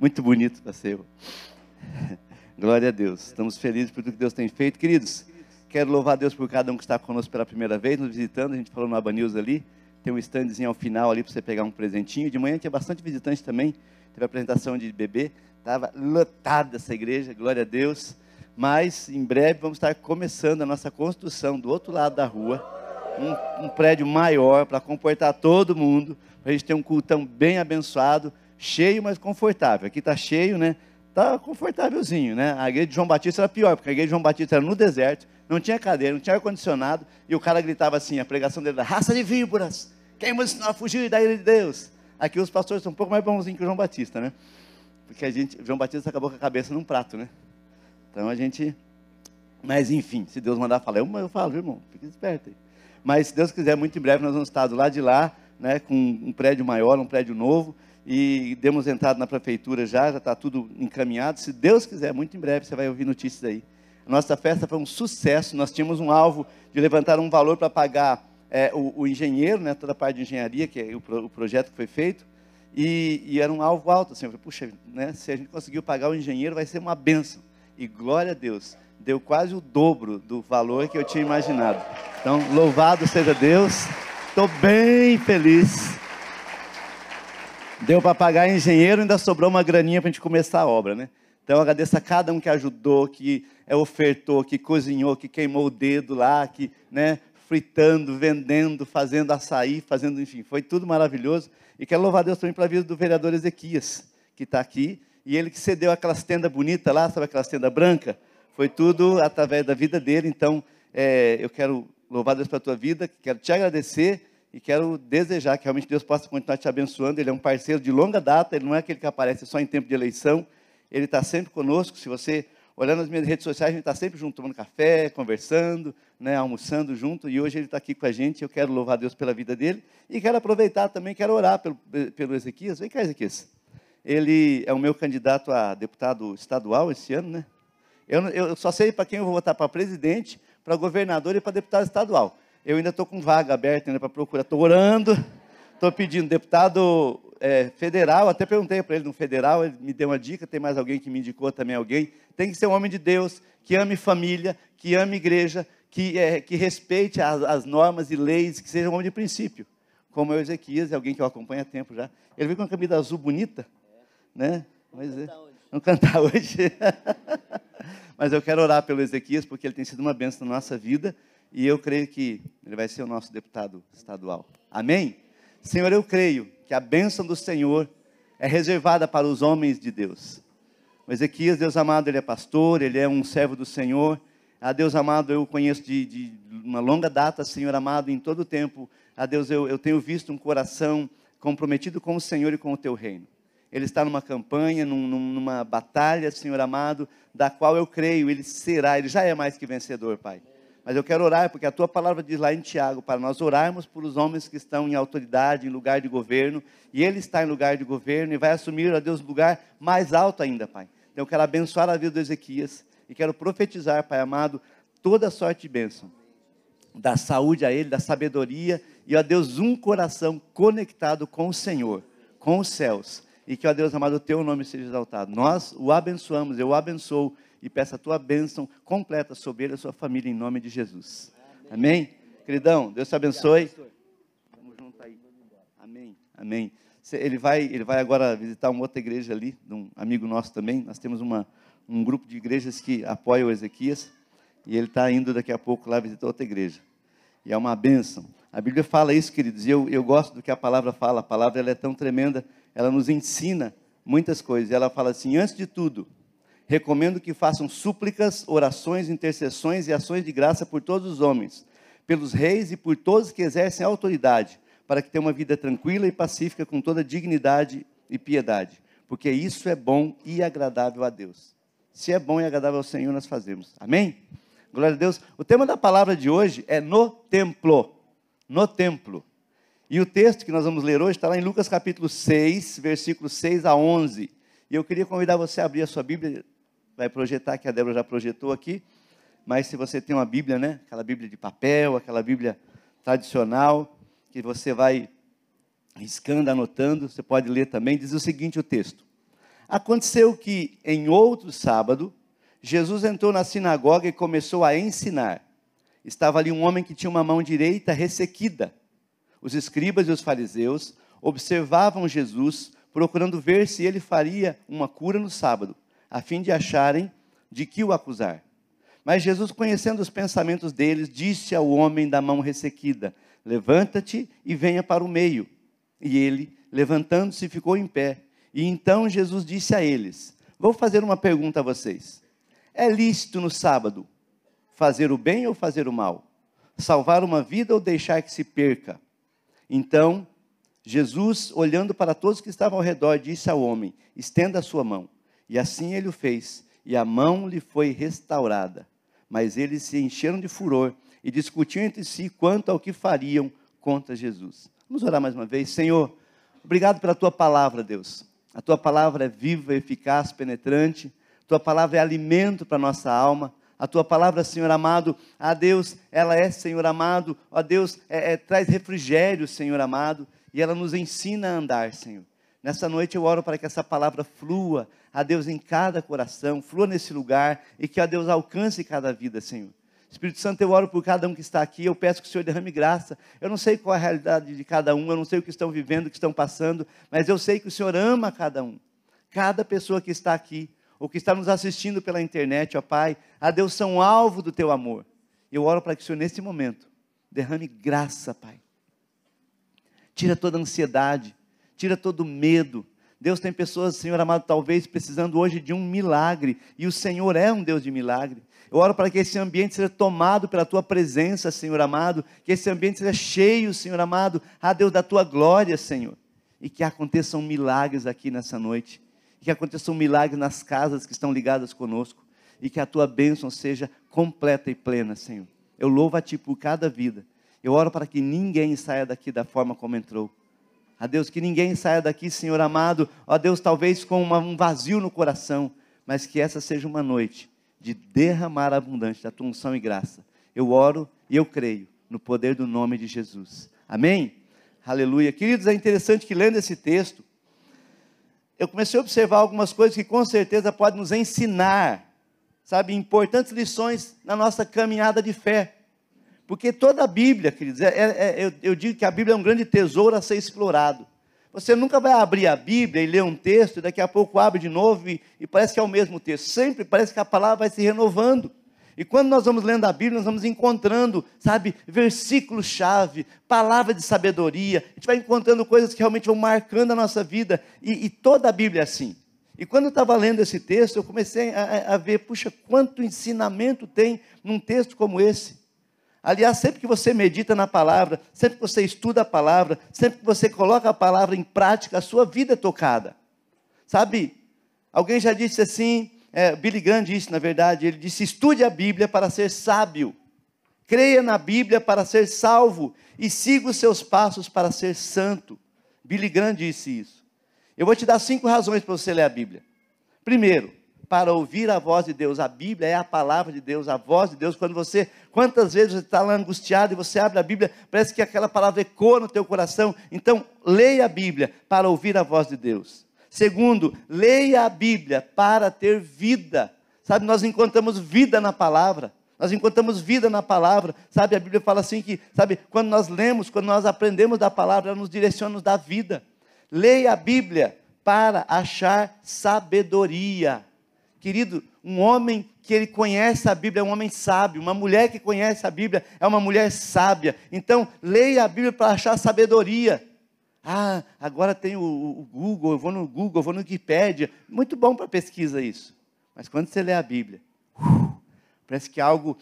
Muito bonito passeio. Glória a Deus. Estamos felizes por tudo que Deus tem feito. Queridos, quero louvar a Deus por cada um que está conosco pela primeira vez, nos visitando. A gente falou no Aba News ali. Tem um standzinho ao final ali para você pegar um presentinho. De manhã tinha bastante visitante também. Teve apresentação de bebê. Estava lotada essa igreja, glória a Deus. Mas em breve vamos estar começando a nossa construção do outro lado da rua. Um, um prédio maior para comportar todo mundo. Para a gente ter um cultão bem abençoado, cheio, mas confortável. Aqui está cheio, né? Está confortávelzinho, né? A igreja de João Batista era pior, porque a igreja de João Batista era no deserto, não tinha cadeira, não tinha ar-condicionado, e o cara gritava assim, a pregação dele era, raça de víboras, quem nos ensinou a fugir da ira de Deus? Aqui os pastores são um pouco mais bonzinhos que o João Batista, né? Porque a gente, João Batista acabou com a cabeça num prato, né? Então a gente. Mas enfim, se Deus mandar falar, eu, eu falo, irmão, fique esperto aí. Mas se Deus quiser, muito em breve nós vamos estar do lado de lá, né, com um prédio maior, um prédio novo, e demos entrada na prefeitura já, já está tudo encaminhado. Se Deus quiser, muito em breve você vai ouvir notícias aí. Nossa festa foi um sucesso, nós tínhamos um alvo de levantar um valor para pagar é, o, o, engenheiro, né, toda a parte de engenharia, que é o, o projeto que foi feito, e, e, era um alvo alto. Assim, eu falei, puxa, né, se a gente conseguiu pagar o engenheiro, vai ser uma benção. E glória a Deus, deu quase o dobro do valor que eu tinha imaginado. Então, louvado seja Deus, estou bem feliz. Deu para pagar engenheiro, ainda sobrou uma graninha para a gente começar a obra, né? Então, eu agradeço a cada um que ajudou, que é, ofertou, que cozinhou, que queimou o dedo lá, que né, fritando, vendendo, fazendo açaí, fazendo, enfim, foi tudo maravilhoso. E quero louvar Deus também pela vida do vereador Ezequias, que está aqui, e ele que cedeu aquelas tendas bonitas lá, sabe aquelas tendas brancas? Foi tudo através da vida dele, então é, eu quero louvar Deus pela tua vida, quero te agradecer e quero desejar que realmente Deus possa continuar te abençoando. Ele é um parceiro de longa data, ele não é aquele que aparece só em tempo de eleição, ele está sempre conosco. Se você olhando nas minhas redes sociais, a gente está sempre junto, tomando café, conversando, né, almoçando junto, e hoje ele está aqui com a gente, eu quero louvar Deus pela vida dele, e quero aproveitar também, quero orar pelo, pelo Ezequias. Vem cá, Ezequias. Ele é o meu candidato a deputado estadual esse ano, né? Eu, eu só sei para quem eu vou votar, para presidente, para governador e para deputado estadual. Eu ainda estou com vaga aberta ainda para procurar, estou orando, estou pedindo deputado é, federal, até perguntei para ele no federal, ele me deu uma dica, tem mais alguém que me indicou também alguém. Tem que ser um homem de Deus, que ame família, que ame igreja, que, é, que respeite as, as, normas e leis, que seja um homem de princípio. Como é o Ezequias, é alguém que eu acompanho há tempo já. Ele veio com uma camisa azul bonita, né? Mas, é, não cantar hoje. Mas eu quero orar pelo Ezequias, porque ele tem sido uma bênção na nossa vida, e eu creio que ele vai ser o nosso deputado estadual. Amém? Senhor, eu creio que a bênção do Senhor é reservada para os homens de Deus. O Ezequias, Deus amado, ele é pastor, ele é um servo do Senhor. A Deus amado, eu conheço de, de uma longa data, Senhor amado, em todo o tempo. A Deus, eu, eu tenho visto um coração comprometido com o Senhor e com o teu reino. Ele está numa campanha, num, numa batalha, Senhor amado, da qual eu creio, ele será, ele já é mais que vencedor, Pai. Mas eu quero orar, porque a tua palavra diz lá em Tiago, para nós orarmos por os homens que estão em autoridade, em lugar de governo, e ele está em lugar de governo e vai assumir, a Deus, lugar mais alto ainda, Pai. Então eu quero abençoar a vida do Ezequias e quero profetizar, Pai amado, toda sorte de bênção. Da saúde a ele, da sabedoria e, a Deus, um coração conectado com o Senhor, com os céus. E que, ó Deus amado, o teu nome seja exaltado. Nós o abençoamos, eu o abençoo e peço a tua bênção completa sobre ele e a sua família, em nome de Jesus. Amém? Amém? Queridão, Deus te abençoe. Vamos junto aí. Amém. Amém. Ele vai, ele vai agora visitar uma outra igreja ali, de um amigo nosso também. Nós temos uma, um grupo de igrejas que apoia o Ezequias. E ele está indo daqui a pouco lá visitar outra igreja. E é uma bênção. A Bíblia fala isso, queridos, e eu, eu gosto do que a palavra fala. A palavra ela é tão tremenda, ela nos ensina muitas coisas. Ela fala assim: antes de tudo, recomendo que façam súplicas, orações, intercessões e ações de graça por todos os homens, pelos reis e por todos que exercem autoridade, para que tenham uma vida tranquila e pacífica com toda dignidade e piedade, porque isso é bom e agradável a Deus. Se é bom e agradável ao Senhor, nós fazemos. Amém? Glória a Deus. O tema da palavra de hoje é no templo. No templo. E o texto que nós vamos ler hoje está lá em Lucas capítulo 6, versículos 6 a 11. E eu queria convidar você a abrir a sua Bíblia vai projetar, que a Débora já projetou aqui. Mas se você tem uma Bíblia, né? Aquela Bíblia de papel, aquela Bíblia tradicional, que você vai riscando, anotando, você pode ler também, diz o seguinte o texto. Aconteceu que, em outro sábado, Jesus entrou na sinagoga e começou a ensinar. Estava ali um homem que tinha uma mão direita ressequida. Os escribas e os fariseus observavam Jesus, procurando ver se ele faria uma cura no sábado, a fim de acharem de que o acusar. Mas Jesus, conhecendo os pensamentos deles, disse ao homem da mão ressequida: Levanta-te e venha para o meio. E ele, levantando-se, ficou em pé. E então Jesus disse a eles: Vou fazer uma pergunta a vocês. É lícito no sábado fazer o bem ou fazer o mal? Salvar uma vida ou deixar que se perca? Então, Jesus, olhando para todos que estavam ao redor, disse ao homem: Estenda a sua mão. E assim ele o fez, e a mão lhe foi restaurada. Mas eles se encheram de furor e discutiam entre si quanto ao que fariam contra Jesus. Vamos orar mais uma vez. Senhor, obrigado pela tua palavra, Deus. A tua palavra é viva, eficaz, penetrante. A tua palavra é alimento para a nossa alma. A tua palavra, Senhor amado, a Deus, ela é, Senhor amado, a Deus, é, é, traz refrigério, Senhor amado, e ela nos ensina a andar, Senhor. Nessa noite eu oro para que essa palavra flua, a Deus, em cada coração, flua nesse lugar e que a Deus alcance cada vida, Senhor. Espírito Santo, eu oro por cada um que está aqui, eu peço que o Senhor derrame graça. Eu não sei qual é a realidade de cada um, eu não sei o que estão vivendo, o que estão passando, mas eu sei que o Senhor ama cada um. Cada pessoa que está aqui, ou que está nos assistindo pela internet, ó Pai, a Deus são alvo do teu amor. Eu oro para que o Senhor, nesse momento, derrame graça, Pai. Tira toda a ansiedade, tira todo medo. Deus tem pessoas, Senhor amado, talvez precisando hoje de um milagre, e o Senhor é um Deus de milagre. Eu oro para que esse ambiente seja tomado pela tua presença, Senhor amado, que esse ambiente seja cheio, Senhor amado, a Deus da tua glória, Senhor, e que aconteçam milagres aqui nessa noite que aconteça um milagre nas casas que estão ligadas conosco e que a tua bênção seja completa e plena, Senhor. Eu louvo a Ti por cada vida. Eu oro para que ninguém saia daqui da forma como entrou. A Deus, que ninguém saia daqui, Senhor amado, ó Deus, talvez com uma, um vazio no coração, mas que essa seja uma noite de derramar abundante da tua unção e graça. Eu oro e eu creio no poder do nome de Jesus. Amém? Aleluia. Queridos, é interessante que lendo esse texto, eu comecei a observar algumas coisas que com certeza podem nos ensinar, sabe, importantes lições na nossa caminhada de fé. Porque toda a Bíblia, queridos, é, é, é, eu, eu digo que a Bíblia é um grande tesouro a ser explorado. Você nunca vai abrir a Bíblia e ler um texto, e daqui a pouco abre de novo e, e parece que é o mesmo texto. Sempre parece que a palavra vai se renovando. E quando nós vamos lendo a Bíblia, nós vamos encontrando, sabe, versículos-chave, palavra de sabedoria. A gente vai encontrando coisas que realmente vão marcando a nossa vida. E, e toda a Bíblia é assim. E quando eu estava lendo esse texto, eu comecei a, a, ver, puxa, quanto ensinamento tem num texto como esse. Aliás, sempre que você medita na palavra, sempre que você estuda a palavra, sempre que você coloca a palavra em prática, a sua vida é tocada. Sabe, alguém já disse assim, é, Billy Graham disse, na verdade, ele disse: estude a Bíblia para ser sábio, creia na Bíblia para ser salvo e siga os seus passos para ser santo. Billy Graham disse isso. Eu vou te dar cinco razões para você ler a Bíblia. Primeiro, para ouvir a voz de Deus. A Bíblia é a palavra de Deus, a voz de Deus. Quando você, quantas vezes você está lá angustiado e você abre a Bíblia, parece que aquela palavra ecoa no teu coração. Então, leia a Bíblia para ouvir a voz de Deus. Segundo, leia a Bíblia para ter vida. Sabe, nós encontramos vida na palavra. Nós encontramos vida na palavra. Sabe, a Bíblia fala assim que, sabe, quando nós lemos, quando nós aprendemos da palavra, ela nos direciona, nos dá vida. Leia a Bíblia para achar sabedoria. Querido, um homem que ele conhece a Bíblia é um homem sábio, uma mulher que conhece a Bíblia é uma mulher sábia. Então, leia a Bíblia para achar sabedoria. Ah, agora tem o, o, Google, eu vou no Google, eu vou no Wikipedia. Muito bom para pesquisa isso. Mas quando você lê a Bíblia, uh, parece que algo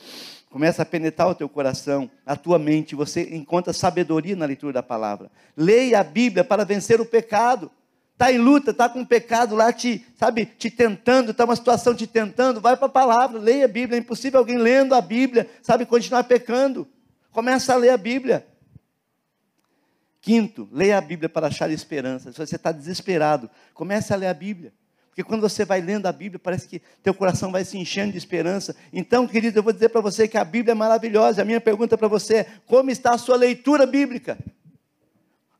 começa a penetrar o teu coração, a tua mente, você encontra sabedoria na leitura da palavra. Leia a Bíblia para vencer o pecado. Está em luta, está com o pecado lá te, sabe, te tentando, está uma situação te tentando, vai para a palavra, leia a Bíblia. É impossível alguém lendo a Bíblia, sabe, continuar pecando. Começa a ler a Bíblia. Quinto, leia a Bíblia para achar esperança. Se você está desesperado, comece a ler a Bíblia. Porque quando você vai lendo a Bíblia, parece que teu coração vai se enchendo de esperança. Então, querido, eu vou dizer para você que a Bíblia é maravilhosa. A minha pergunta para você é: como está a sua leitura bíblica?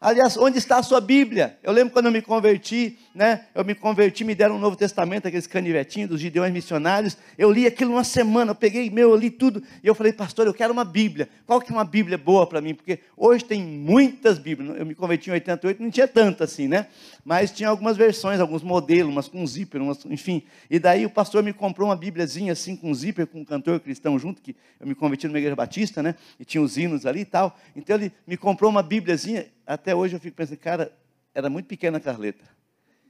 Aliás, onde está a sua Bíblia? Eu lembro quando eu me converti, né? Eu me converti, me deram um Novo Testamento, aqueles canivetinhos dos gideões missionários. Eu li aquilo uma semana, eu peguei meu, eu li tudo. E eu falei, pastor, eu quero uma Bíblia. Qual que é uma Bíblia boa para mim? Porque hoje tem muitas Bíblias. Eu me converti em 88, não tinha tanto assim, né? Mas tinha algumas versões, alguns modelos, umas com zíper, umas, enfim. E daí o pastor me comprou uma Bíbliazinha assim, com zíper, com um cantor cristão junto, que eu me converti numa igreja batista, né? E tinha os hinos ali e tal. Então ele me comprou uma Bíbliazinha. Até hoje eu fico pensando, cara, era muito pequena a carleta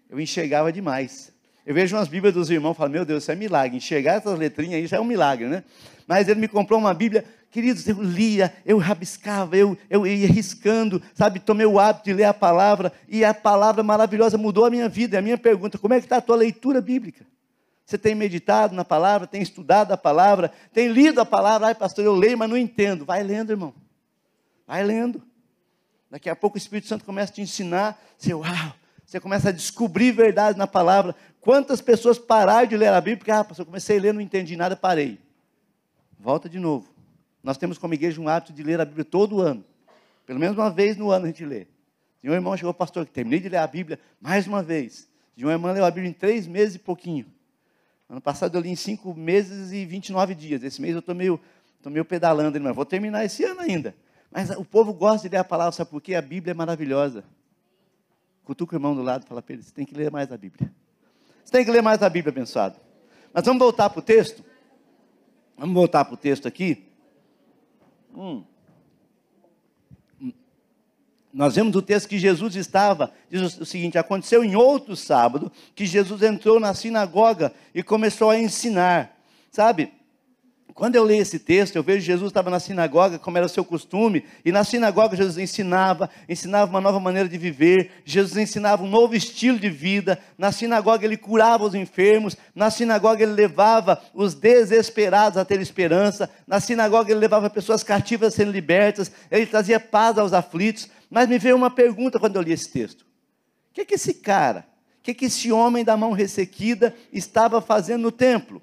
eu enxergava demais. Eu vejo umas Bíblias dos irmãos e falo, meu Deus, isso é milagre. Enxergar essas letrinhas aí já é um milagre, né? Mas ele me comprou uma Bíblia, queridos, eu lia, eu rabiscava, eu, eu ia riscando, sabe? Tomei o hábito de ler a palavra, e a palavra maravilhosa mudou a minha vida. E a minha pergunta, como é que está a tua leitura bíblica? Você tem meditado na palavra, tem estudado a palavra, tem lido a palavra, ai pastor, eu leio, mas não entendo. Vai lendo, irmão. Vai lendo. Daqui a pouco o Espírito Santo começa a te ensinar, você, uau, você começa a descobrir verdade na palavra. Quantas pessoas pararam de ler a Bíblia porque, ah, pastor, eu comecei a ler, não entendi nada, parei. Volta de novo. Nós temos como igreja um hábito de ler a Bíblia todo ano. Pelo menos uma vez no ano a gente lê. E um irmão chegou, pastor, que terminei de ler a Bíblia mais uma vez. E uma irmã leu a Bíblia em três meses e pouquinho. Ano passado eu li em cinco meses e 29 dias. Esse mês eu estou meio, tô meio pedalando, irmão. Vou terminar esse ano ainda. Mas o povo gosta de ler a palavra, sabe por quê? A Bíblia é maravilhosa. Cutuca o irmão do lado e fala para ele: você tem que ler mais a Bíblia. Você tem que ler mais a Bíblia, abençoado. Mas vamos voltar para o texto? Vamos voltar para o texto aqui. Hum. Nós vemos o texto que Jesus estava, diz o seguinte: aconteceu em outro sábado que Jesus entrou na sinagoga e começou a ensinar. Sabe, quando eu leio esse texto, eu vejo Jesus estava na sinagoga, como era seu costume, e na sinagoga Jesus ensinava, ensinava uma nova maneira de viver, Jesus ensinava um novo estilo de vida, na sinagoga ele curava os enfermos, na sinagoga ele levava os desesperados a ter esperança, na sinagoga ele levava pessoas cativas a serem libertas, ele trazia paz aos aflitos. Mas me veio uma pergunta quando eu li esse texto: o que, é que esse cara, o que, é que esse homem da mão ressequida estava fazendo no templo?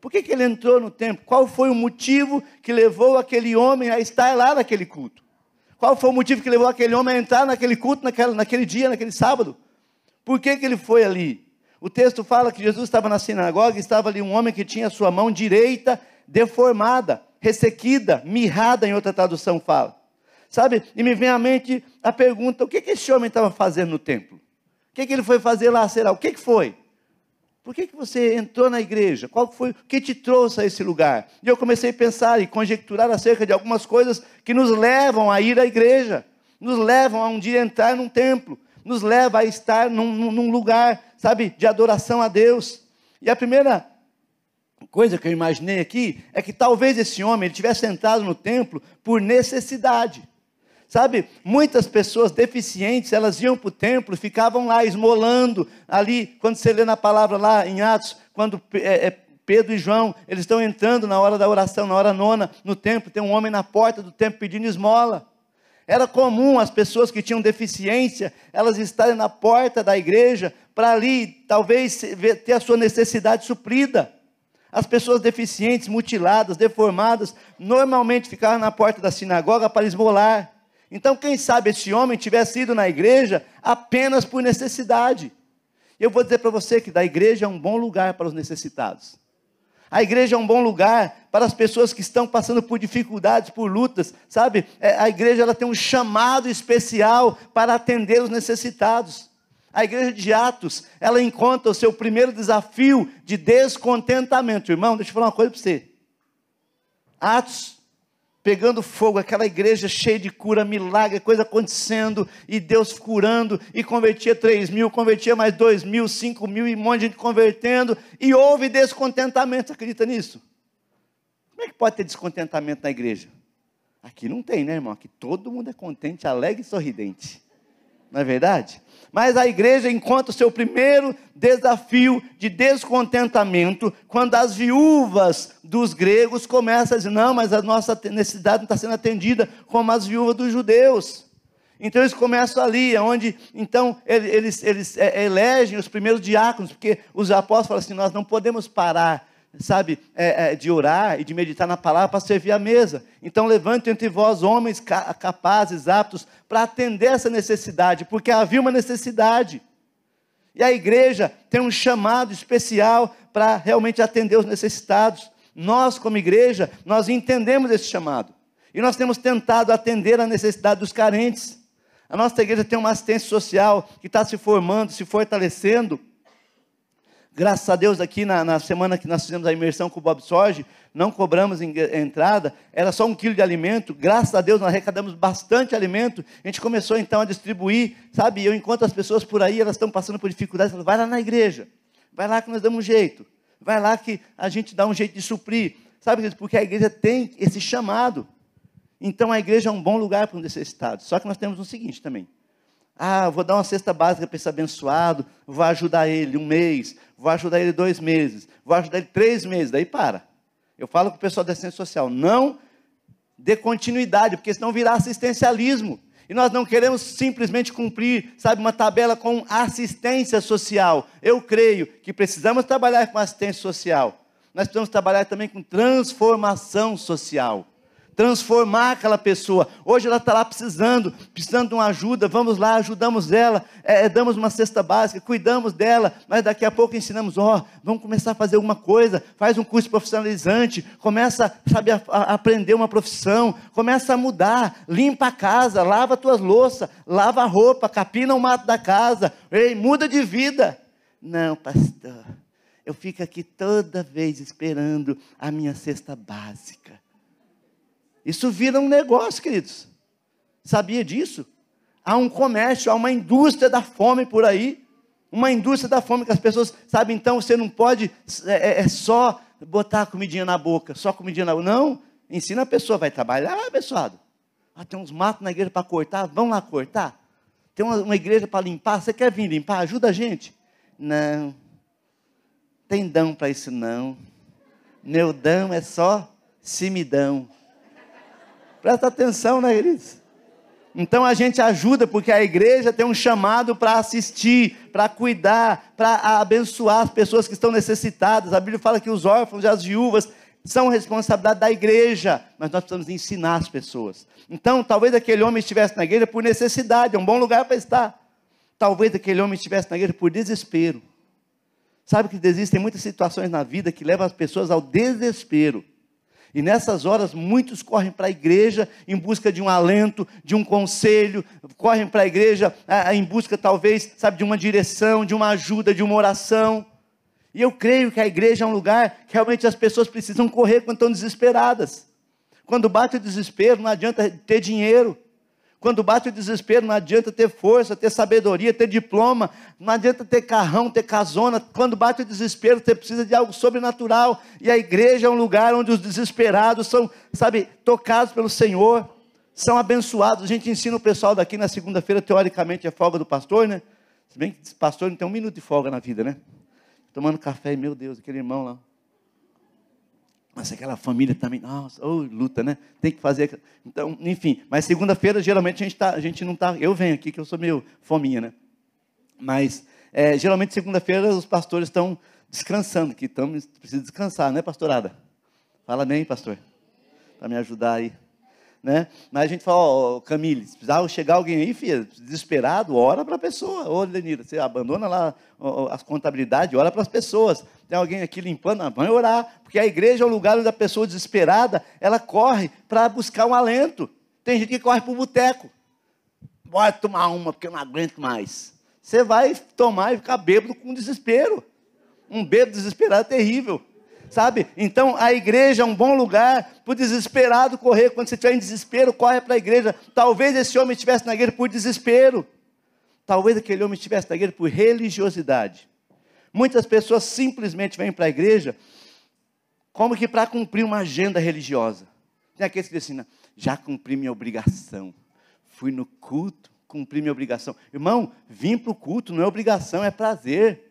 Por que, que ele entrou no templo? Qual foi o motivo que levou aquele homem a estar lá naquele culto? Qual foi o motivo que levou aquele homem a entrar naquele culto, naquele, dia, naquele sábado? Por que, que ele foi ali? O texto fala que Jesus estava na sinagoga e estava ali um homem que tinha a sua mão direita deformada, ressequida, mirrada, em outra tradução fala. Sabe? E me vem à mente a pergunta: o que, que esse homem estava fazendo no templo? O que, que ele foi fazer lá? Será? O que, que foi? Por que, que você entrou na igreja? Qual foi o que te trouxe a esse lugar? E eu comecei a pensar e conjecturar acerca de algumas coisas que nos levam a ir à igreja, nos levam a um dia entrar num templo, nos leva a estar num, num lugar, sabe, de adoração a Deus. E a primeira coisa que eu imaginei aqui é que talvez esse homem ele tivesse entrado no templo por necessidade. Sabe, muitas pessoas deficientes, elas iam para o templo, ficavam lá esmolando, ali, quando você lê na palavra lá em Atos, quando é, é, Pedro e João, eles estão entrando na hora da oração, na hora nona, no templo, tem um homem na porta do templo pedindo esmola. Era comum as pessoas que tinham deficiência, elas estarem na porta da igreja, para ali, talvez, ter a sua necessidade suprida. As pessoas deficientes, mutiladas, deformadas, normalmente ficavam na porta da sinagoga para esmolar. Então, quem sabe esse homem tivesse ido na igreja apenas por necessidade. Eu vou dizer para você que da igreja é um bom lugar para os necessitados. A igreja é um bom lugar para as pessoas que estão passando por dificuldades, por lutas, sabe? É, a igreja ela tem um chamado especial para atender os necessitados. A igreja de Atos, ela encontra o seu primeiro desafio de descontentamento. Irmão, deixa eu falar uma coisa para você. Atos pegando fogo, aquela igreja cheia de cura, milagre, coisa acontecendo, e Deus curando, e convertia 3 mil, convertia mais 2 mil, 5 mil, e um monte de gente convertendo, e houve descontentamento. Você acredita nisso? Como é que pode ter descontentamento na igreja? Aqui não tem, né, irmão? Aqui todo mundo é contente, alegre e sorridente. Não é verdade? Mas a igreja encontra o seu primeiro desafio de descontentamento quando as viúvas dos gregos começam a dizer: não, mas a nossa necessidade não está sendo atendida como as viúvas dos judeus. Então eles começam ali, onde então eles, eles é, elegem os primeiros diáconos, porque os apóstolos falam assim: nós não podemos parar sabe, é, é, de orar e de meditar na palavra para servir a mesa. Então levante entre vós homens capazes, aptos, para atender essa necessidade, porque havia uma necessidade. E a igreja tem um chamado especial para realmente atender os necessitados. Nós, como igreja, nós entendemos esse chamado. E nós temos tentado atender a necessidade dos carentes. A nossa igreja tem uma assistência social que está se formando, se fortalecendo. Graças a Deus, aqui na, na, semana que nós fizemos a imersão com o Bob Sorge, não cobramos entrada, era só um quilo de alimento. Graças a Deus, nós arrecadamos bastante alimento. A gente começou então a distribuir, sabe? Eu encontro as pessoas por aí, elas estão passando por dificuldades, vai lá na igreja, vai lá que nós damos um jeito, vai lá que a gente dá um jeito de suprir, sabe? Porque a igreja tem esse chamado. Então a igreja é um bom lugar para um necessitado. Só que nós temos o seguinte também. Ah, vou dar uma cesta básica para esse abençoado, vou ajudar ele um mês, vou ajudar ele dois meses, vou ajudar ele três meses, daí para. Eu falo com o pessoal da assistência social, não dê continuidade, porque senão virá assistencialismo. E nós não queremos simplesmente cumprir, sabe, uma tabela com assistência social. Eu creio que precisamos trabalhar com assistência social. Nós precisamos trabalhar também com transformação social transformar aquela pessoa. Hoje ela está lá precisando, precisando de uma ajuda, vamos lá, ajudamos ela, é, é, damos uma cesta básica, cuidamos dela, mas daqui a pouco ensinamos, ó, oh, vamos começar a fazer alguma coisa, faz um curso profissionalizante, começa, sabe, a, a aprender uma profissão, começa a mudar, limpa a casa, lava as tuas louças, lava a roupa, capina o mato da casa, ei, muda de vida. Não, pastor, eu fico aqui toda vez esperando a minha cesta básica. Isso vira um negócio, queridos. Sabia disso? Há um comércio, há uma indústria da fome por aí. Uma indústria da fome que as pessoas, sabe, então você não pode é, é, é só botar comidinha na boca, só comidinha na boca. Não, ensina a pessoa, vai trabalhar, abençoado. Ah, tem uns matos na igreja para cortar, vão lá cortar. Tem uma, uma igreja para limpar, você quer vir limpar? Ajuda a gente. Não, tem dão para isso não. Meu dão é só simidão. Presta atenção, né, queridos? Então a gente ajuda porque a igreja tem um chamado para assistir, para cuidar, para abençoar as pessoas que estão necessitadas. A Bíblia fala que os órfãos e as viúvas são responsabilidade da igreja, mas nós precisamos ensinar as pessoas. Então, talvez aquele homem estivesse na igreja por necessidade, é um bom lugar para estar. Talvez aquele homem estivesse na igreja por desespero. Sabe que existem muitas situações na vida que levam as pessoas ao desespero. E nessas horas, muitos correm para a igreja em busca de um alento, de um conselho, correm para a igreja em busca, talvez, sabe, de uma direção, de uma ajuda, de uma oração. E eu creio que a igreja é um lugar que realmente as pessoas precisam correr quando estão desesperadas. Quando bate o desespero, não adianta ter dinheiro. Quando bate o desespero, não adianta ter força, ter sabedoria, ter diploma, não adianta ter carrão, ter casona. Quando bate o desespero, você precisa de algo sobrenatural. E a igreja é um lugar onde os desesperados são, sabe, tocados pelo Senhor, são abençoados. A gente ensina o pessoal daqui na segunda-feira, teoricamente é folga do pastor, né? Se bem que pastor não tem um minuto de folga na vida, né? Tomando café, meu Deus, aquele irmão lá. Mas aquela família também, nossa, oh, luta, né? Tem que fazer. Então, enfim. Mas segunda-feira, geralmente, a gente, tá, a gente não está. Eu venho aqui, que eu sou meio fominha, né? Mas, é, geralmente, segunda-feira, os pastores estão descansando, que estão, precisam descansar, né, pastorada? Fala bem, pastor. Para me ajudar aí. Né? Mas a gente fala, ó, Camille, se precisar chegar alguém aí, filha, desesperado, ora para a pessoa. Ô, Lenira, você abandona lá as contabilidades, ora para as pessoas tem alguém aqui limpando, ah, vamos orar, porque a igreja é o lugar onde a pessoa desesperada, ela corre para buscar um alento. Tem gente que corre para o boteco. Bora tomar uma, porque eu não aguento mais. Você vai tomar e ficar bêbado com desespero. Um bêbado desesperado é terrível. Sabe? Então a igreja é um bom lugar para o desesperado correr. Quando você estiver em desespero, corre para a igreja. Talvez esse homem estivesse na igreja por desespero. Talvez aquele homem estivesse na igreja por religiosidade. Muitas pessoas simplesmente vêm para a igreja como que para cumprir uma agenda religiosa. Tem aqueles que dizem assim, já cumpri minha obrigação. Fui no culto, cumpri minha obrigação. Irmão, vim para o culto não é obrigação, é prazer.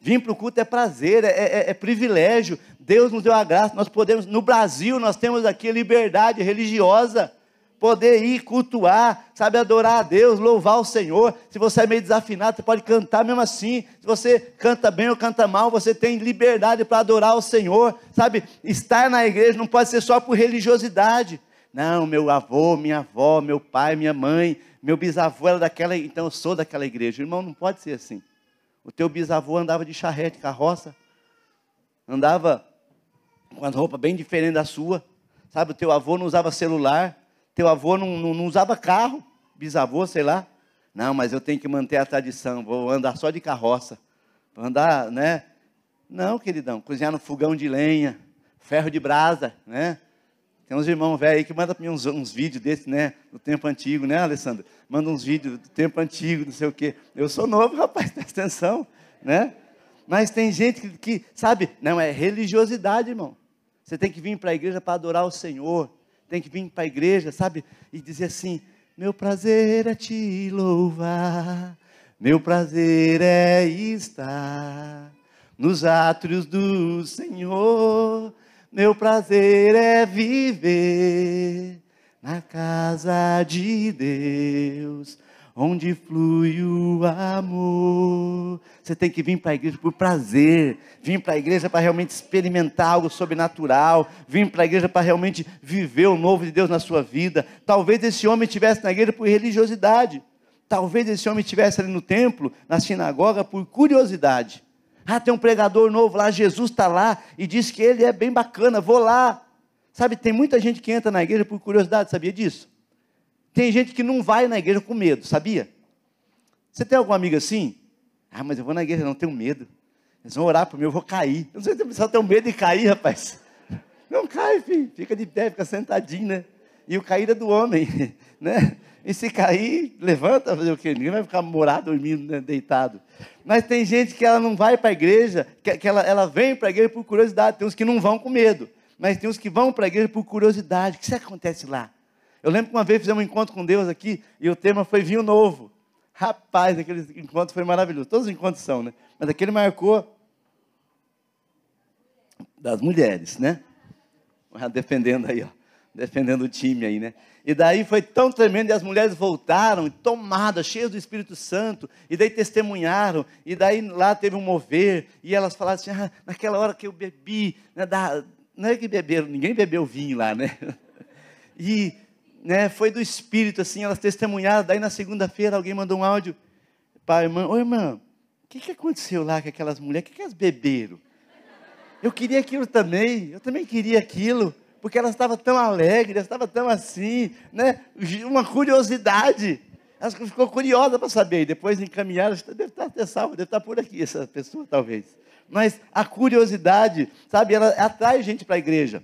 Vim para o culto é prazer, é, é, é, privilégio. Deus nos deu a graça. Nós podemos, no Brasil, nós temos aqui a liberdade religiosa poder ir cultuar, sabe, adorar a Deus, louvar o Senhor. Se você é meio desafinado, você pode cantar mesmo assim. Se você canta bem ou canta mal, você tem liberdade para adorar o Senhor, sabe? Estar na igreja não pode ser só por religiosidade. Não, meu avô, minha avó, meu pai, minha mãe, meu bisavô era daquela, então eu sou daquela igreja. Irmão, não pode ser assim. O teu bisavô andava de charrete, carroça, andava com as roupas bem diferentes da sua. Sabe, o teu avô não usava celular, teu avô não, não, não usava carro, bisavô, sei lá. Não, mas eu tenho que manter a tradição, vou andar só de carroça. Vou andar, né? Não, queridão, cozinhar no fogão de lenha, ferro de brasa, né? Tem uns irmãos velhos aí que mandam para mim uns, uns vídeos desses, né? Do tempo antigo, né, Alessandro? Manda uns vídeos do tempo antigo, não sei o quê. Eu sou novo, rapaz, presta atenção, né? Mas tem gente que, que, sabe, não é religiosidade, irmão. Você tem que vir para a igreja para adorar o Senhor. Tem que vir para a igreja, sabe? E dizer assim: Meu prazer é te louvar. Meu prazer é estar nos átrios do Senhor. Meu prazer é viver na casa de Deus onde flui o amor. Você tem que vir para a igreja por prazer, vir para a igreja para realmente experimentar algo sobrenatural, vir para a igreja para realmente viver o novo de Deus na sua vida. Talvez esse homem estivesse na igreja por religiosidade, talvez esse homem estivesse ali no templo, na sinagoga, por curiosidade. Ah, tem um pregador novo lá, Jesus está lá e diz que ele é bem bacana, vou lá. Sabe, tem muita gente que entra na igreja por curiosidade, sabia disso? Tem gente que não vai na igreja com medo, sabia? Você tem alguma amiga assim? Ah, mas eu vou na igreja, não tenho medo. Eles vão orar por mim, eu vou cair. não sei se você tem medo de cair, rapaz. Não cai, filho. Fica de pé, fica sentadinho, né? E o cair é do homem, né? E se cair, levanta, fazer o quê? Ninguém vai ficar morado, dormindo, né? deitado. Mas tem gente que ela não vai para a igreja, que, que ela, ela vem para a igreja por curiosidade. Tem uns que não vão com medo. Mas tem uns que vão para a igreja por curiosidade. O que que acontece lá? Eu lembro que uma vez fizemos um encontro com Deus aqui e o tema foi vinho novo. Rapaz, aquele encontro foi maravilhoso. Todos os encontros são, né? Mas aquele marcou das mulheres, né? Defendendo aí, ó. Defendendo o time aí, né? E daí foi tão tremendo, e as mulheres voltaram, tomadas, cheias do Espírito Santo, e daí testemunharam, e daí lá teve um mover, e elas falaram assim: ah, naquela hora que eu bebi, né, da... não é que beberam, ninguém bebeu vinho lá, né? E né, foi do Espírito, assim, elas testemunharam. Daí na segunda-feira alguém mandou um áudio para a irmã: Ô irmã, o que, que aconteceu lá com aquelas mulheres? O que, que elas beberam? Eu queria aquilo também, eu também queria aquilo, porque elas estavam tão alegres, elas estavam tão assim, né? Uma curiosidade. Elas ficou curiosa para saber, e depois encaminharam, deve estar salvo, deve estar por aqui essa pessoa, talvez. Mas a curiosidade, sabe, ela atrai gente para a igreja.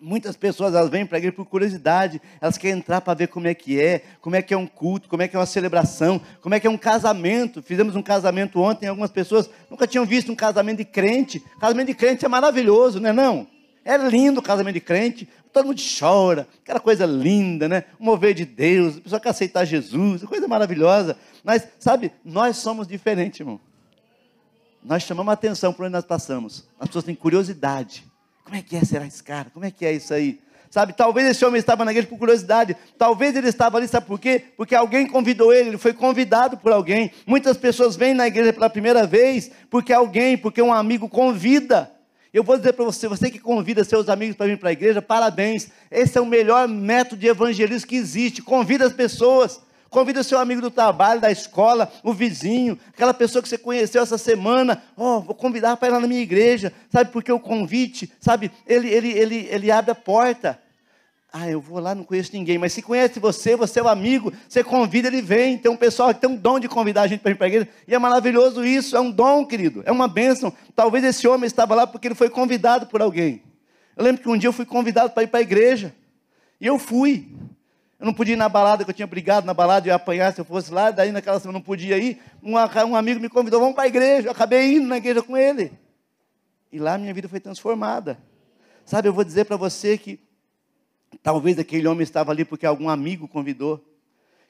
Muitas pessoas elas vêm para a igreja por curiosidade, elas querem entrar para ver como é que é, como é que é um culto, como é que é uma celebração, como é que é um casamento. Fizemos um casamento ontem, algumas pessoas nunca tinham visto um casamento de crente. Casamento de crente é maravilhoso, não é não? É lindo o casamento de crente, todo mundo chora, aquela coisa linda, né? O mover de Deus, a pessoa quer aceitar Jesus, coisa maravilhosa. Mas, sabe, nós somos diferentes, irmão. Nós chamamos a atenção por onde nós passamos. As pessoas têm curiosidade. Como é que é será esse cara? Como é que é isso aí? Sabe, talvez esse homem estava na igreja por curiosidade, talvez ele estava ali, sabe por quê? Porque alguém convidou ele, ele foi convidado por alguém. Muitas pessoas vêm na igreja pela primeira vez porque alguém, porque um amigo convida. Eu vou dizer para você, você que convida seus amigos para vir para a igreja, parabéns. Esse é o melhor método de evangelismo que existe. Convida as pessoas. Convida seu amigo do trabalho, da escola, o vizinho, aquela pessoa que você conheceu essa semana. Oh, vou convidar para ir lá na minha igreja. Sabe, porque o convite, sabe, ele, ele, ele, ele abre a porta. Ah, eu vou lá, não conheço ninguém. Mas se conhece você, você é o amigo, você convida, ele vem. Tem um pessoal que tem um dom de convidar a gente para ir para a igreja. E é maravilhoso isso, é um dom, querido. É uma bênção. Talvez esse homem estava lá porque ele foi convidado por alguém. Eu lembro que um dia eu fui convidado para ir para a igreja. E eu fui. Eu não podia ir na balada, que eu tinha brigado na balada, eu ia apanhar se eu fosse lá, daí naquela semana eu não podia ir. Um, um amigo me convidou, vamos para a igreja. Eu acabei indo na igreja com ele. E lá minha vida foi transformada. Sabe, eu vou dizer para você que talvez aquele homem estava ali porque algum amigo convidou.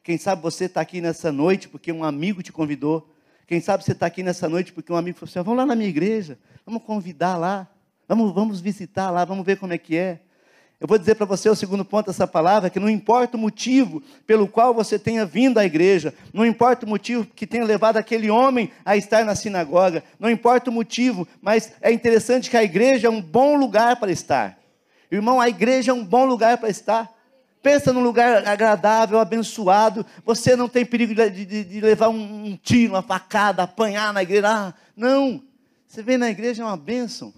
Quem sabe você está aqui nessa noite porque um amigo te convidou. Quem sabe você está aqui nessa noite porque um amigo falou assim: vamos lá na minha igreja, vamos convidar lá, vamos, vamos visitar lá, vamos ver como é que é. Eu vou dizer para você o segundo ponto dessa palavra, que não importa o motivo pelo qual você tenha vindo à igreja, não importa o motivo que tenha levado aquele homem a estar na sinagoga, não importa o motivo, mas é interessante que a igreja é um bom lugar para estar. Irmão, a igreja é um bom lugar para estar. Pensa num lugar agradável, abençoado. Você não tem perigo de, de, de levar um, um, tiro, uma facada, apanhar na igreja. Ah, não. Você vem na igreja é uma bênção.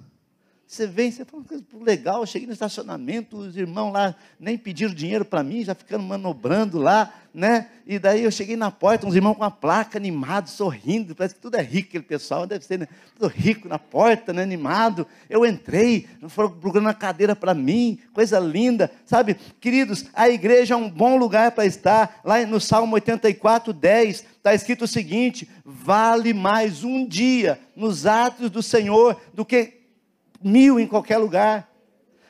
Você vem, você fala, legal, cheguei no estacionamento, os irmãos lá nem pediram dinheiro para mim, já ficando manobrando lá, né? E daí eu cheguei na porta, uns irmãos com a placa, animados, sorrindo, parece que tudo é rico aquele pessoal, deve ser né? tudo rico na porta, né? animado. Eu entrei, foram procurando uma cadeira para mim, coisa linda, sabe? Queridos, a igreja é um bom lugar para estar, lá no Salmo 84, 10, está escrito o seguinte: vale mais um dia nos atos do Senhor do que mil em qualquer lugar.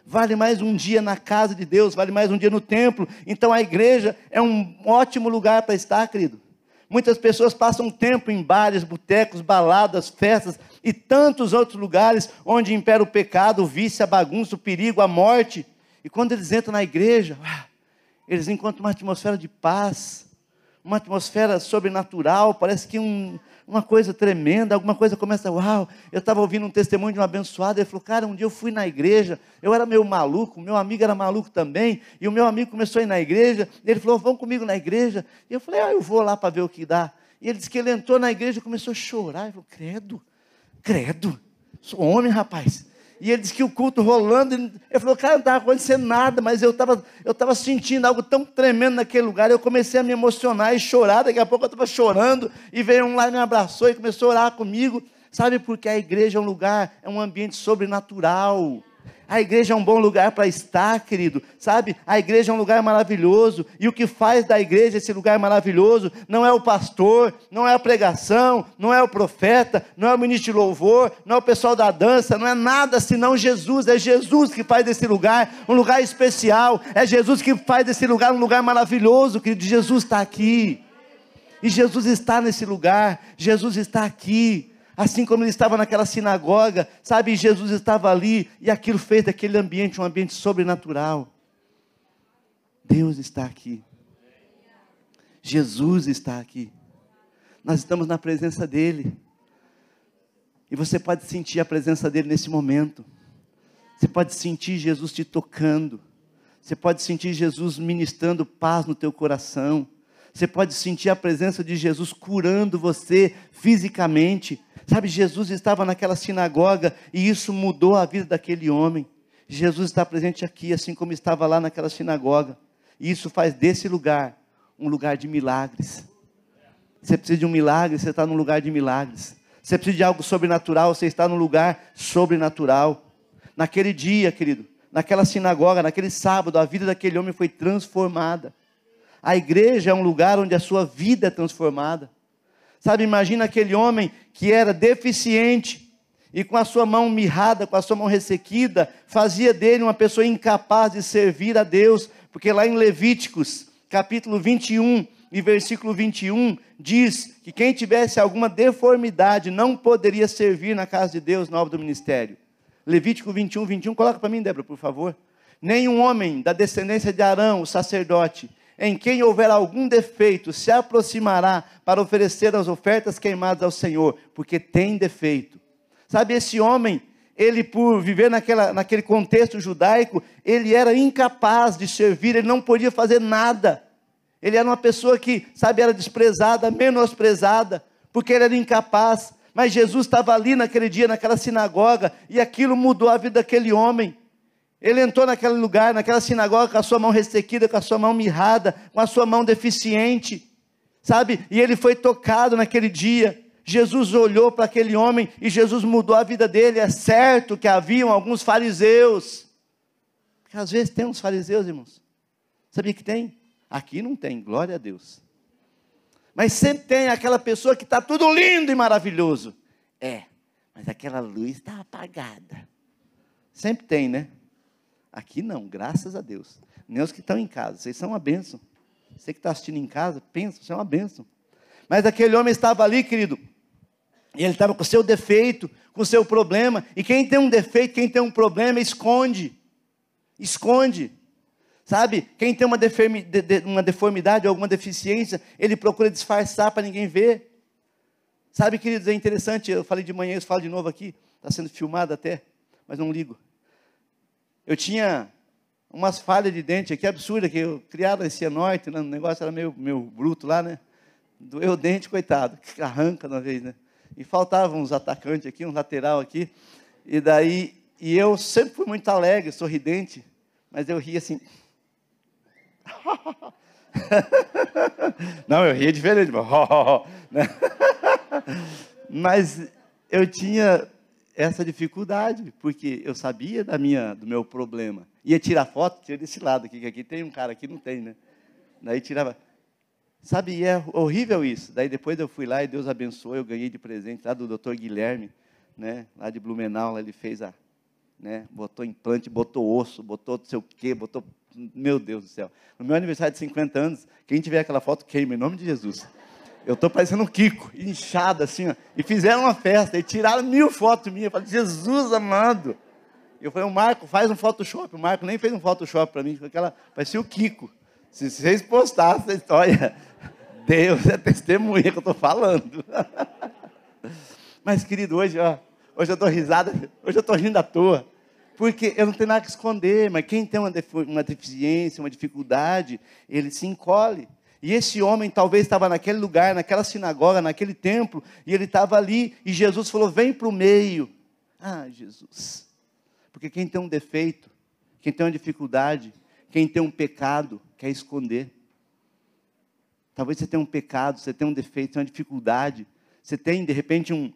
Vale mais um dia na casa de Deus, vale mais um dia no templo. Então a igreja é um ótimo lugar para estar, querido. Muitas pessoas passam tempo em bares, botecos, baladas, festas e tantos outros lugares onde impera o pecado, o vício, a bagunça, o perigo, a morte. E quando eles entram na igreja, eles encontram uma atmosfera de paz, uma atmosfera sobrenatural, parece que um, uma coisa tremenda, alguma coisa começa, uau, eu estava ouvindo um testemunho de um abençoado, ele falou, cara, um dia eu fui na igreja, eu era meio maluco, meu amigo era maluco também, e o meu amigo começou a ir na igreja, ele falou, vão comigo na igreja, e eu falei, ah, eu vou lá para ver o que dá, e ele disse que ele entrou na igreja e começou a chorar, ele falou, credo, credo, sou homem, rapaz, e ele disse que o culto rolando, ele falou, cara, não estava acontecendo nada, mas eu estava eu tava sentindo algo tão tremendo naquele lugar, eu comecei a me emocionar e chorar, daqui a pouco eu estava chorando, e veio um lá e me abraçou e começou a orar comigo, sabe, porque a igreja é um lugar, é um ambiente sobrenatural, a igreja é um bom lugar para estar, querido. Sabe? A igreja é um lugar maravilhoso. E o que faz da igreja esse lugar maravilhoso não é o pastor, não é a pregação, não é o profeta, não é o ministro de louvor, não é o pessoal da dança, não é nada senão Jesus. É Jesus que faz desse lugar um lugar especial. É Jesus que faz desse lugar um lugar maravilhoso, querido. Jesus está aqui. E Jesus está nesse lugar. Jesus está aqui assim como ele estava naquela sinagoga, sabe? Jesus estava ali e aquilo fez daquele ambiente um ambiente sobrenatural. Deus está aqui. Jesus está aqui. Nós estamos na presença dEle. E você pode sentir a presença dEle nesse momento. Você pode sentir Jesus te tocando. Você pode sentir Jesus ministrando paz no teu coração. Você pode sentir a presença de Jesus curando você fisicamente. Sabe, Jesus estava naquela sinagoga e isso mudou a vida daquele homem. Jesus está presente aqui, assim como estava lá naquela sinagoga. E isso faz desse lugar um lugar de milagres. Você precisa de um milagre, você está num lugar de milagres. Você precisa de algo sobrenatural, você está num lugar sobrenatural. Naquele dia, querido, naquela sinagoga, naquele sábado, a vida daquele homem foi transformada. A igreja é um lugar onde a sua vida é transformada. Sabe, imagina aquele homem que era deficiente e com a sua mão mirrada, com a sua mão ressequida, fazia dele uma pessoa incapaz de servir a Deus, porque lá em Levíticos, capítulo 21 e versículo 21, diz que quem tivesse alguma deformidade não poderia servir na casa de Deus na obra do ministério. Levítico 21, 21, coloca para mim, Débora, por favor. Nenhum homem da descendência de Arão, o sacerdote, em quem houver algum defeito, se aproximará para oferecer as ofertas queimadas ao Senhor, porque tem defeito. Sabe, esse homem, ele por viver naquela, naquele contexto judaico, ele era incapaz de servir, ele não podia fazer nada. Ele era uma pessoa que, sabe, era desprezada, menosprezada, porque ele era incapaz. Mas Jesus estava ali naquele dia, naquela sinagoga, e aquilo mudou a vida daquele homem. Ele entrou naquele lugar, naquela sinagoga, com a sua mão ressequida, com a sua mão mirrada, com a sua mão deficiente, sabe? E ele foi tocado naquele dia. Jesus olhou para aquele homem e Jesus mudou a vida dele. É certo que haviam alguns fariseus, porque às vezes tem uns fariseus, irmãos. Sabia que tem? Aqui não tem, glória a Deus. Mas sempre tem aquela pessoa que está tudo lindo e maravilhoso. É, mas aquela luz está apagada. Sempre tem, né? Aqui não, graças a Deus. Nem os que estão em casa, vocês são uma bênção. Você que está assistindo em casa, pensa, você é uma bênção. Mas aquele homem estava ali, querido, e ele estava com o seu defeito, com o seu problema. E quem tem um defeito, quem tem um problema, esconde. Esconde. Sabe? Quem tem uma, uma deformidade, alguma deficiência, ele procura disfarçar para ninguém ver. Sabe, queridos, é interessante, eu falei de manhã, eu falo de novo aqui, está sendo filmado até, mas não ligo. Eu tinha umas falhas de dente aqui absurda, que eu criado esse norte, né? o negócio era meio, meio bruto lá, né? Doeu o dente, coitado, que arranca uma vez, né? E faltavam uns atacantes aqui, um lateral aqui. E daí, e eu sempre fui muito alegre, sorridente, mas eu ria assim. Não, eu ria diferente. Né? Mas eu tinha essa dificuldade, porque eu sabia da minha, do meu problema. Ia tirar foto, tinha desse lado aqui, que aqui tem um cara, aqui não tem, né? Daí tirava. Sabe, é horrível isso. Daí depois eu fui lá e Deus abençoou, eu ganhei de presente lá do doutor Guilherme, né? Lá de Blumenau, ele fez a, né? Botou implante, botou osso, botou não sei o quê, botou, meu Deus do céu. No meu aniversário de 50 anos, quem tiver aquela foto queima em nome de Jesus. Eu estou parecendo um Kiko, inchado assim, ó. E fizeram uma festa, e tiraram mil fotos minhas. Eu falei, Jesus amado. Eu falei, o Marco, faz um Photoshop. O Marco nem fez um Photoshop para mim, aquela, parecia o Kiko. Se vocês postassem essa história, Deus é testemunha que eu estou falando. Mas, querido, hoje, ó, hoje eu estou risada, hoje eu estou rindo à toa. Porque eu não tenho nada que esconder, mas quem tem uma, uma deficiência, uma dificuldade, ele se encolhe. E esse homem talvez estava naquele lugar, naquela sinagoga, naquele templo, e ele estava ali, e Jesus falou: Vem para o meio. Ah, Jesus. Porque quem tem um defeito, quem tem uma dificuldade, quem tem um pecado, quer esconder. Talvez você tenha um pecado, você tenha um defeito, uma dificuldade, você tem de repente um,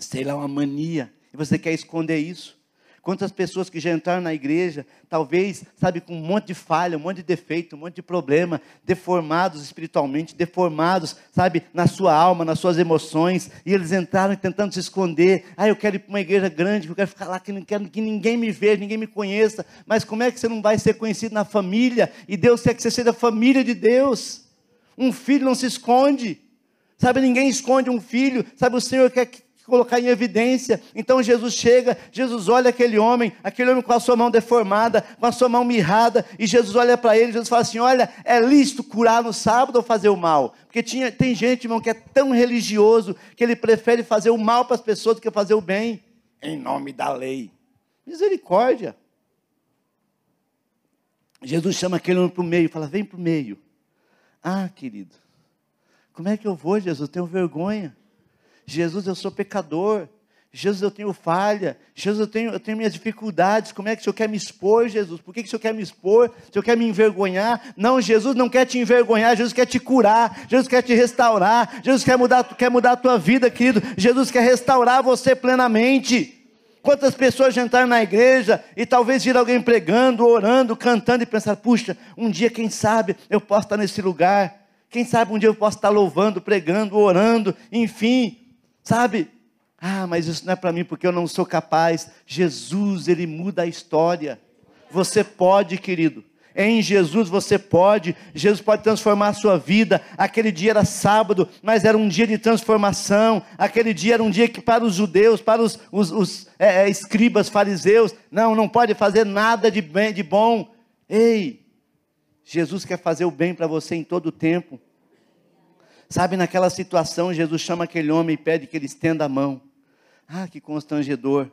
sei lá, uma mania, e você quer esconder isso. Quantas pessoas que já entraram na igreja, talvez, sabe, com um monte de falha, um monte de defeito, um monte de problema, deformados espiritualmente, deformados, sabe, na sua alma, nas suas emoções, e eles entraram tentando se esconder. Ah, eu quero ir para uma igreja grande, eu quero ficar lá, que não quero que ninguém me veja, ninguém me conheça. Mas como é que você não vai ser conhecido na família? E Deus quer que você seja família de Deus. Um filho não se esconde. Sabe, ninguém esconde um filho. Sabe, o Senhor quer que colocar em evidência. Então Jesus chega, Jesus olha aquele homem, aquele homem com a sua mão deformada, com a sua mão mirrada, e Jesus olha para ele, Jesus fala assim: Olha, é lícito curar no sábado ou fazer o mal? Porque tinha, tem gente, irmão, que é tão religioso que ele prefere fazer o mal para as pessoas do que fazer o bem, em nome da lei. Misericórdia. Jesus chama aquele homem para o meio, fala: Vem para o meio. Ah, querido, como é que eu vou, Jesus? Tenho vergonha. Jesus, eu sou pecador. Jesus, eu tenho falha. Jesus, eu tenho, eu tenho minhas dificuldades. Como é que o Senhor quer me expor, Jesus? Por que, que o Senhor quer me expor? O Senhor quer me envergonhar? Não, Jesus não quer te envergonhar. Jesus quer te curar. Jesus quer te restaurar. Jesus quer mudar, quer mudar a tua vida, querido. Jesus quer restaurar você plenamente. Quantas pessoas já entraram na igreja e talvez vir alguém pregando, orando, cantando e pensar: puxa, um dia, quem sabe, eu posso estar nesse lugar. Quem sabe um dia eu posso estar louvando, pregando, orando, enfim. Sabe? Ah, mas isso não é para mim porque eu não sou capaz. Jesus, ele muda a história. Você pode, querido. Em Jesus você pode, Jesus pode transformar a sua vida. Aquele dia era sábado, mas era um dia de transformação. Aquele dia era um dia que, para os judeus, para os, os, os é, é escribas, fariseus, não, não pode fazer nada de, bem, de bom. Ei, Jesus quer fazer o bem para você em todo o tempo. Sabe, naquela situação, Jesus chama aquele homem e pede que ele estenda a mão. Ah, que constrangedor.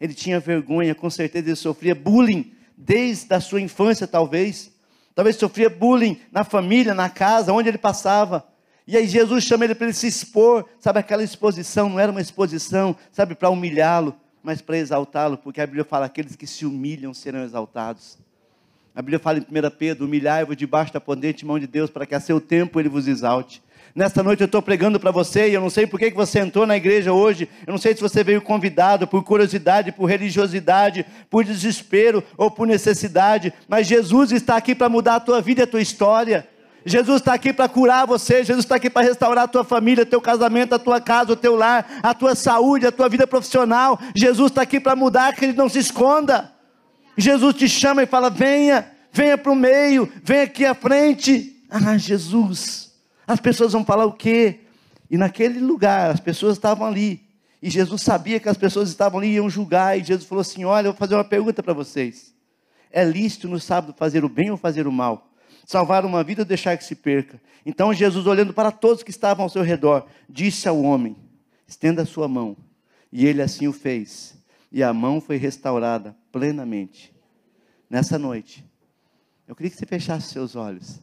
Ele tinha vergonha, com certeza ele sofria bullying desde a sua infância, talvez. Talvez sofria bullying na família, na casa, onde ele passava. E aí Jesus chama ele para ele se expor. Sabe, aquela exposição não era uma exposição, sabe, para humilhá-lo, mas para exaltá-lo, porque a Bíblia fala: aqueles que se humilham serão exaltados. A Bíblia fala em 1 Pedro: humilhai-vos debaixo da potente mão de Deus, para que a seu tempo ele vos exalte. Nesta noite eu estou pregando para você e eu não sei por que você entrou na igreja hoje. Eu não sei se você veio convidado por curiosidade, por religiosidade, por desespero ou por necessidade. Mas Jesus está aqui para mudar a tua vida e a tua história. Jesus está aqui para curar você, Jesus está aqui para restaurar a tua família, teu casamento, a tua casa, o teu lar, a tua saúde, a tua vida profissional. Jesus está aqui para mudar, que ele não se esconda. Jesus te chama e fala: venha, venha para o meio, venha aqui à frente. Ah, Jesus. As pessoas vão falar o quê? E naquele lugar, as pessoas estavam ali. E Jesus sabia que as pessoas estavam ali e iam julgar. E Jesus falou assim: Olha, eu vou fazer uma pergunta para vocês. É lícito no sábado fazer o bem ou fazer o mal? Salvar uma vida ou deixar que se perca? Então Jesus, olhando para todos que estavam ao seu redor, disse ao homem: Estenda a sua mão. E ele assim o fez. E a mão foi restaurada plenamente. nessa noite, eu queria que você fechasse seus olhos.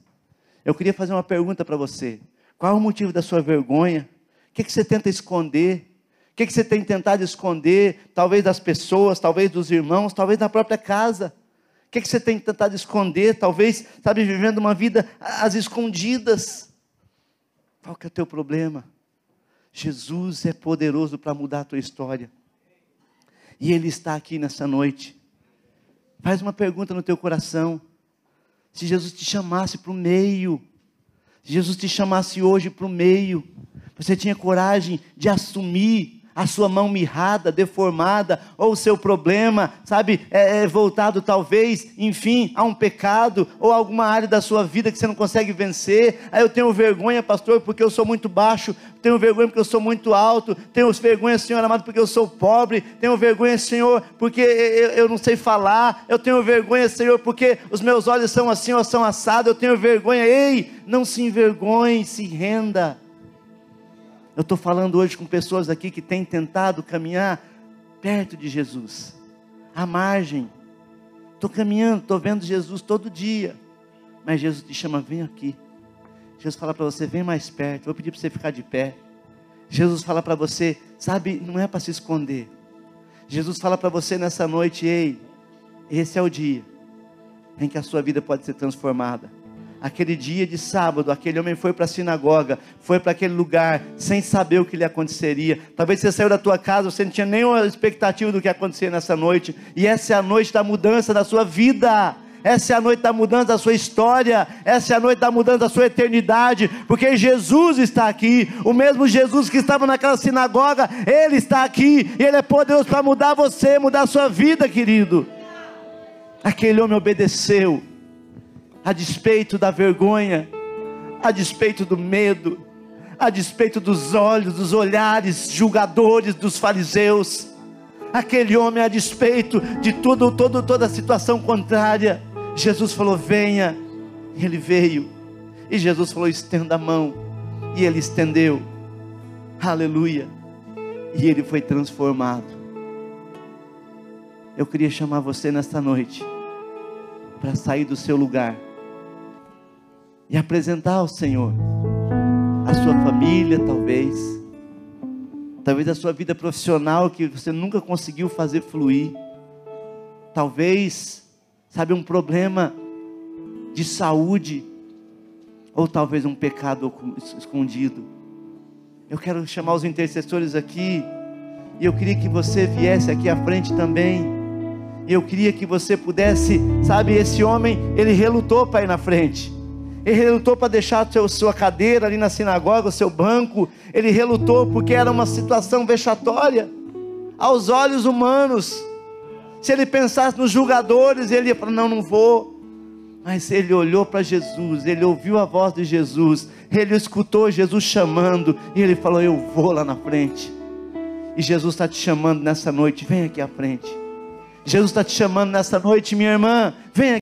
Eu queria fazer uma pergunta para você. Qual é o motivo da sua vergonha? O que, que você tenta esconder? O que, que você tem tentado esconder? Talvez das pessoas, talvez dos irmãos, talvez da própria casa. O que, que você tem tentado esconder? Talvez, sabe, vivendo uma vida às escondidas. Qual que é o teu problema? Jesus é poderoso para mudar a tua história. E Ele está aqui nessa noite. Faz uma pergunta no teu coração. Se Jesus te chamasse para o meio, se Jesus te chamasse hoje para o meio, você tinha coragem de assumir a sua mão mirrada, deformada, ou o seu problema, sabe, é, é, voltado talvez, enfim, a um pecado, ou alguma área da sua vida que você não consegue vencer. Aí eu tenho vergonha, pastor, porque eu sou muito baixo, tenho vergonha porque eu sou muito alto, tenho vergonha, Senhor amado, porque eu sou pobre, tenho vergonha, Senhor, porque eu, eu não sei falar, eu tenho vergonha, Senhor, porque os meus olhos são assim ou são assados, eu tenho vergonha. Ei, não se envergonhe, se renda eu estou falando hoje com pessoas aqui que têm tentado caminhar perto de Jesus, à margem. Estou caminhando, estou vendo Jesus todo dia. Mas Jesus te chama, vem aqui. Jesus fala para você, vem mais perto. Vou pedir para você ficar de pé. Jesus fala para você, sabe, não é para se esconder. Jesus fala para você nessa noite, ei, esse é o dia em que a sua vida pode ser transformada aquele dia de sábado, aquele homem foi para a sinagoga, foi para aquele lugar, sem saber o que lhe aconteceria. Talvez você saiu da tua casa, você não tinha nenhuma expectativa do que ia acontecer nessa noite, e essa é a noite da mudança da sua vida. Essa é a noite da mudança da sua história, essa é a noite da mudança da sua eternidade, porque Jesus está aqui, o mesmo Jesus que estava naquela sinagoga, Ele está aqui, e Ele é poderoso para mudar você, mudar a sua vida, querido. Aquele homem obedeceu, a despeito da vergonha, a despeito do medo, a despeito dos olhos, dos olhares julgadores dos fariseus, aquele homem a despeito de tudo, todo, toda a situação contrária, Jesus falou: venha, ele veio, e Jesus falou: estenda a mão, e ele estendeu, aleluia, e ele foi transformado. Eu queria chamar você nesta noite para sair do seu lugar e apresentar ao Senhor a sua família, talvez, talvez a sua vida profissional que você nunca conseguiu fazer fluir, talvez, sabe, um problema ele relutou para deixar a sua cadeira ali na sinagoga, o seu banco. Ele relutou porque era uma situação vexatória aos olhos humanos. Se ele pensasse nos julgadores, ele ia falar: Não, não vou. Mas ele olhou para Jesus, ele ouviu a voz de Jesus, ele escutou Jesus chamando, e ele falou: Eu vou lá na frente. E Jesus está te chamando nessa noite, vem aqui à frente. Jesus está te chamando nessa noite, minha irmã, vem aqui.